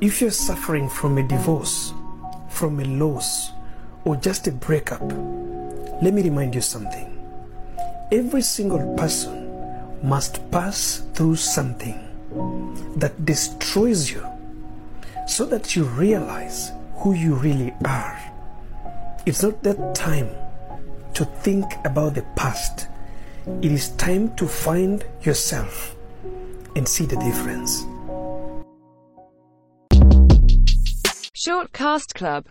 If you're suffering from a divorce, from a loss, or just a breakup, let me remind you something. Every single person must pass through something that destroys you so that you realize who you really are. It's not that time to think about the past. It is time to find yourself and see the difference. Shortcast Club